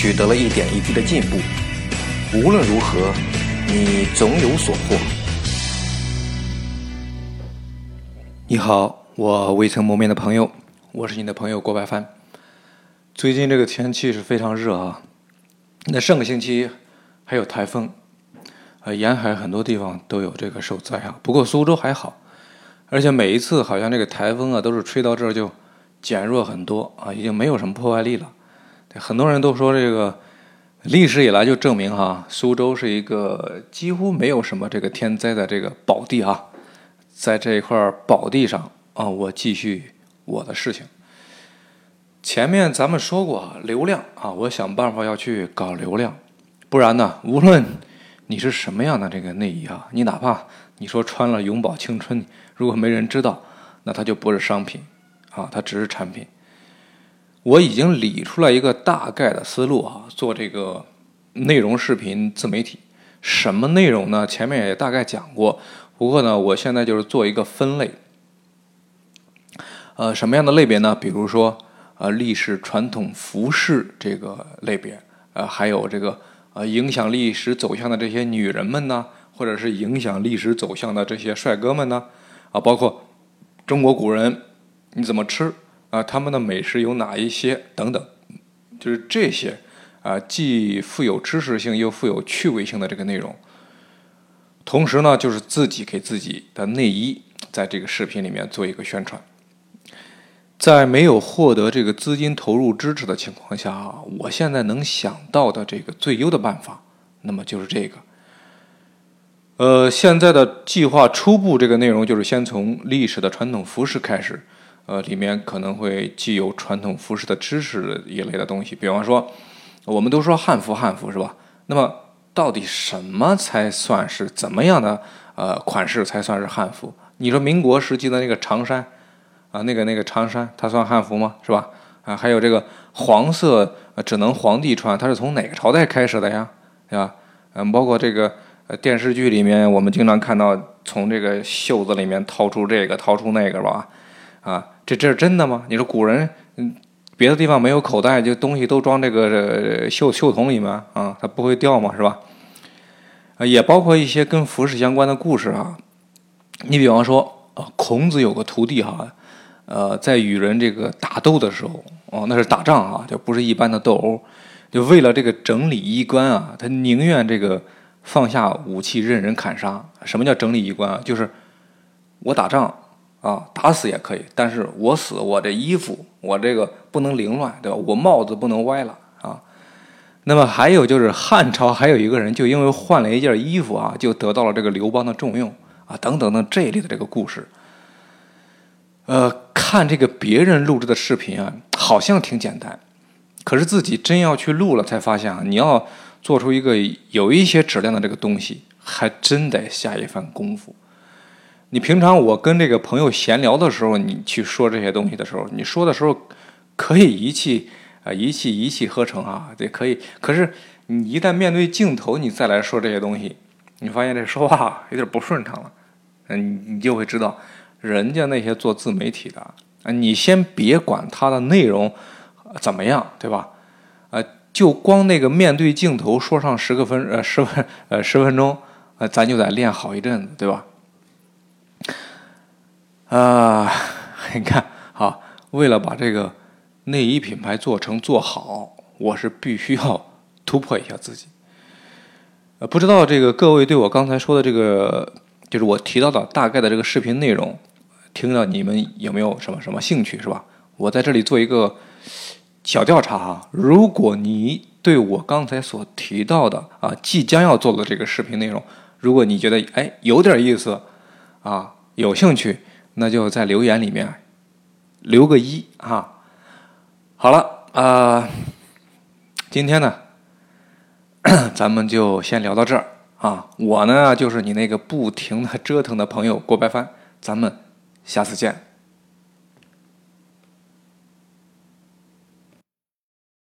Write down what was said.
取得了一点一滴的进步，无论如何，你总有所获。你好，我未曾谋面的朋友，我是你的朋友郭白帆。最近这个天气是非常热啊，那上个星期还有台风，呃，沿海很多地方都有这个受灾啊。不过苏州还好，而且每一次好像这个台风啊，都是吹到这儿就减弱很多啊，已经没有什么破坏力了。很多人都说这个历史以来就证明哈，苏州是一个几乎没有什么这个天灾的这个宝地啊，在这一块宝地上啊，我继续我的事情。前面咱们说过流量啊，我想办法要去搞流量，不然呢，无论你是什么样的这个内衣啊，你哪怕你说穿了永葆青春，如果没人知道，那它就不是商品啊，它只是产品。我已经理出来一个大概的思路啊，做这个内容视频自媒体，什么内容呢？前面也大概讲过，不过呢，我现在就是做一个分类。呃，什么样的类别呢？比如说，呃，历史传统服饰这个类别，呃，还有这个呃，影响历史走向的这些女人们呢，或者是影响历史走向的这些帅哥们呢，啊，包括中国古人你怎么吃？啊，他们的美食有哪一些？等等，就是这些啊，既富有知识性又富有趣味性的这个内容。同时呢，就是自己给自己的内衣在这个视频里面做一个宣传。在没有获得这个资金投入支持的情况下，我现在能想到的这个最优的办法，那么就是这个。呃，现在的计划初步这个内容就是先从历史的传统服饰开始。呃，里面可能会既有传统服饰的知识一类的东西，比方说，我们都说汉服，汉服是吧？那么到底什么才算是怎么样的呃款式才算是汉服？你说民国时期的那个长衫啊，那个那个长衫，它算汉服吗？是吧？啊，还有这个黄色只能皇帝穿，它是从哪个朝代开始的呀？对吧？嗯，包括这个电视剧里面，我们经常看到从这个袖子里面掏出这个，掏出那个吧？啊，这这是真的吗？你说古人，嗯，别的地方没有口袋，就东西都装这个袖袖筒里面啊，它不会掉吗？是吧？啊，也包括一些跟服饰相关的故事啊。你比方说啊，孔子有个徒弟哈，呃，在与人这个打斗的时候，哦，那是打仗啊，就不是一般的斗殴，就为了这个整理衣冠啊，他宁愿这个放下武器任人砍杀。什么叫整理衣冠啊？就是我打仗。啊，打死也可以，但是我死，我这衣服，我这个不能凌乱，对吧？我帽子不能歪了啊。那么还有就是汉朝还有一个人，就因为换了一件衣服啊，就得到了这个刘邦的重用啊，等等等这一类的这个故事。呃，看这个别人录制的视频啊，好像挺简单，可是自己真要去录了，才发现啊，你要做出一个有一些质量的这个东西，还真得下一番功夫。你平常我跟这个朋友闲聊的时候，你去说这些东西的时候，你说的时候可以一气啊一气一气呵成啊，对，可以。可是你一旦面对镜头，你再来说这些东西，你发现这说话有点不顺畅了。嗯，你就会知道，人家那些做自媒体的啊，你先别管他的内容怎么样，对吧？啊，就光那个面对镜头说上十个分呃十分呃十分钟，呃，咱就得练好一阵子，对吧？啊，你看，好，为了把这个内衣品牌做成做好，我是必须要突破一下自己。呃，不知道这个各位对我刚才说的这个，就是我提到的大概的这个视频内容，听到你们有没有什么什么兴趣，是吧？我在这里做一个小调查啊，如果你对我刚才所提到的啊，即将要做的这个视频内容，如果你觉得哎有点意思啊，有兴趣。那就在留言里面留个一啊。好了呃，今天呢，咱们就先聊到这儿啊。我呢，就是你那个不停的折腾的朋友郭白帆，咱们下次见。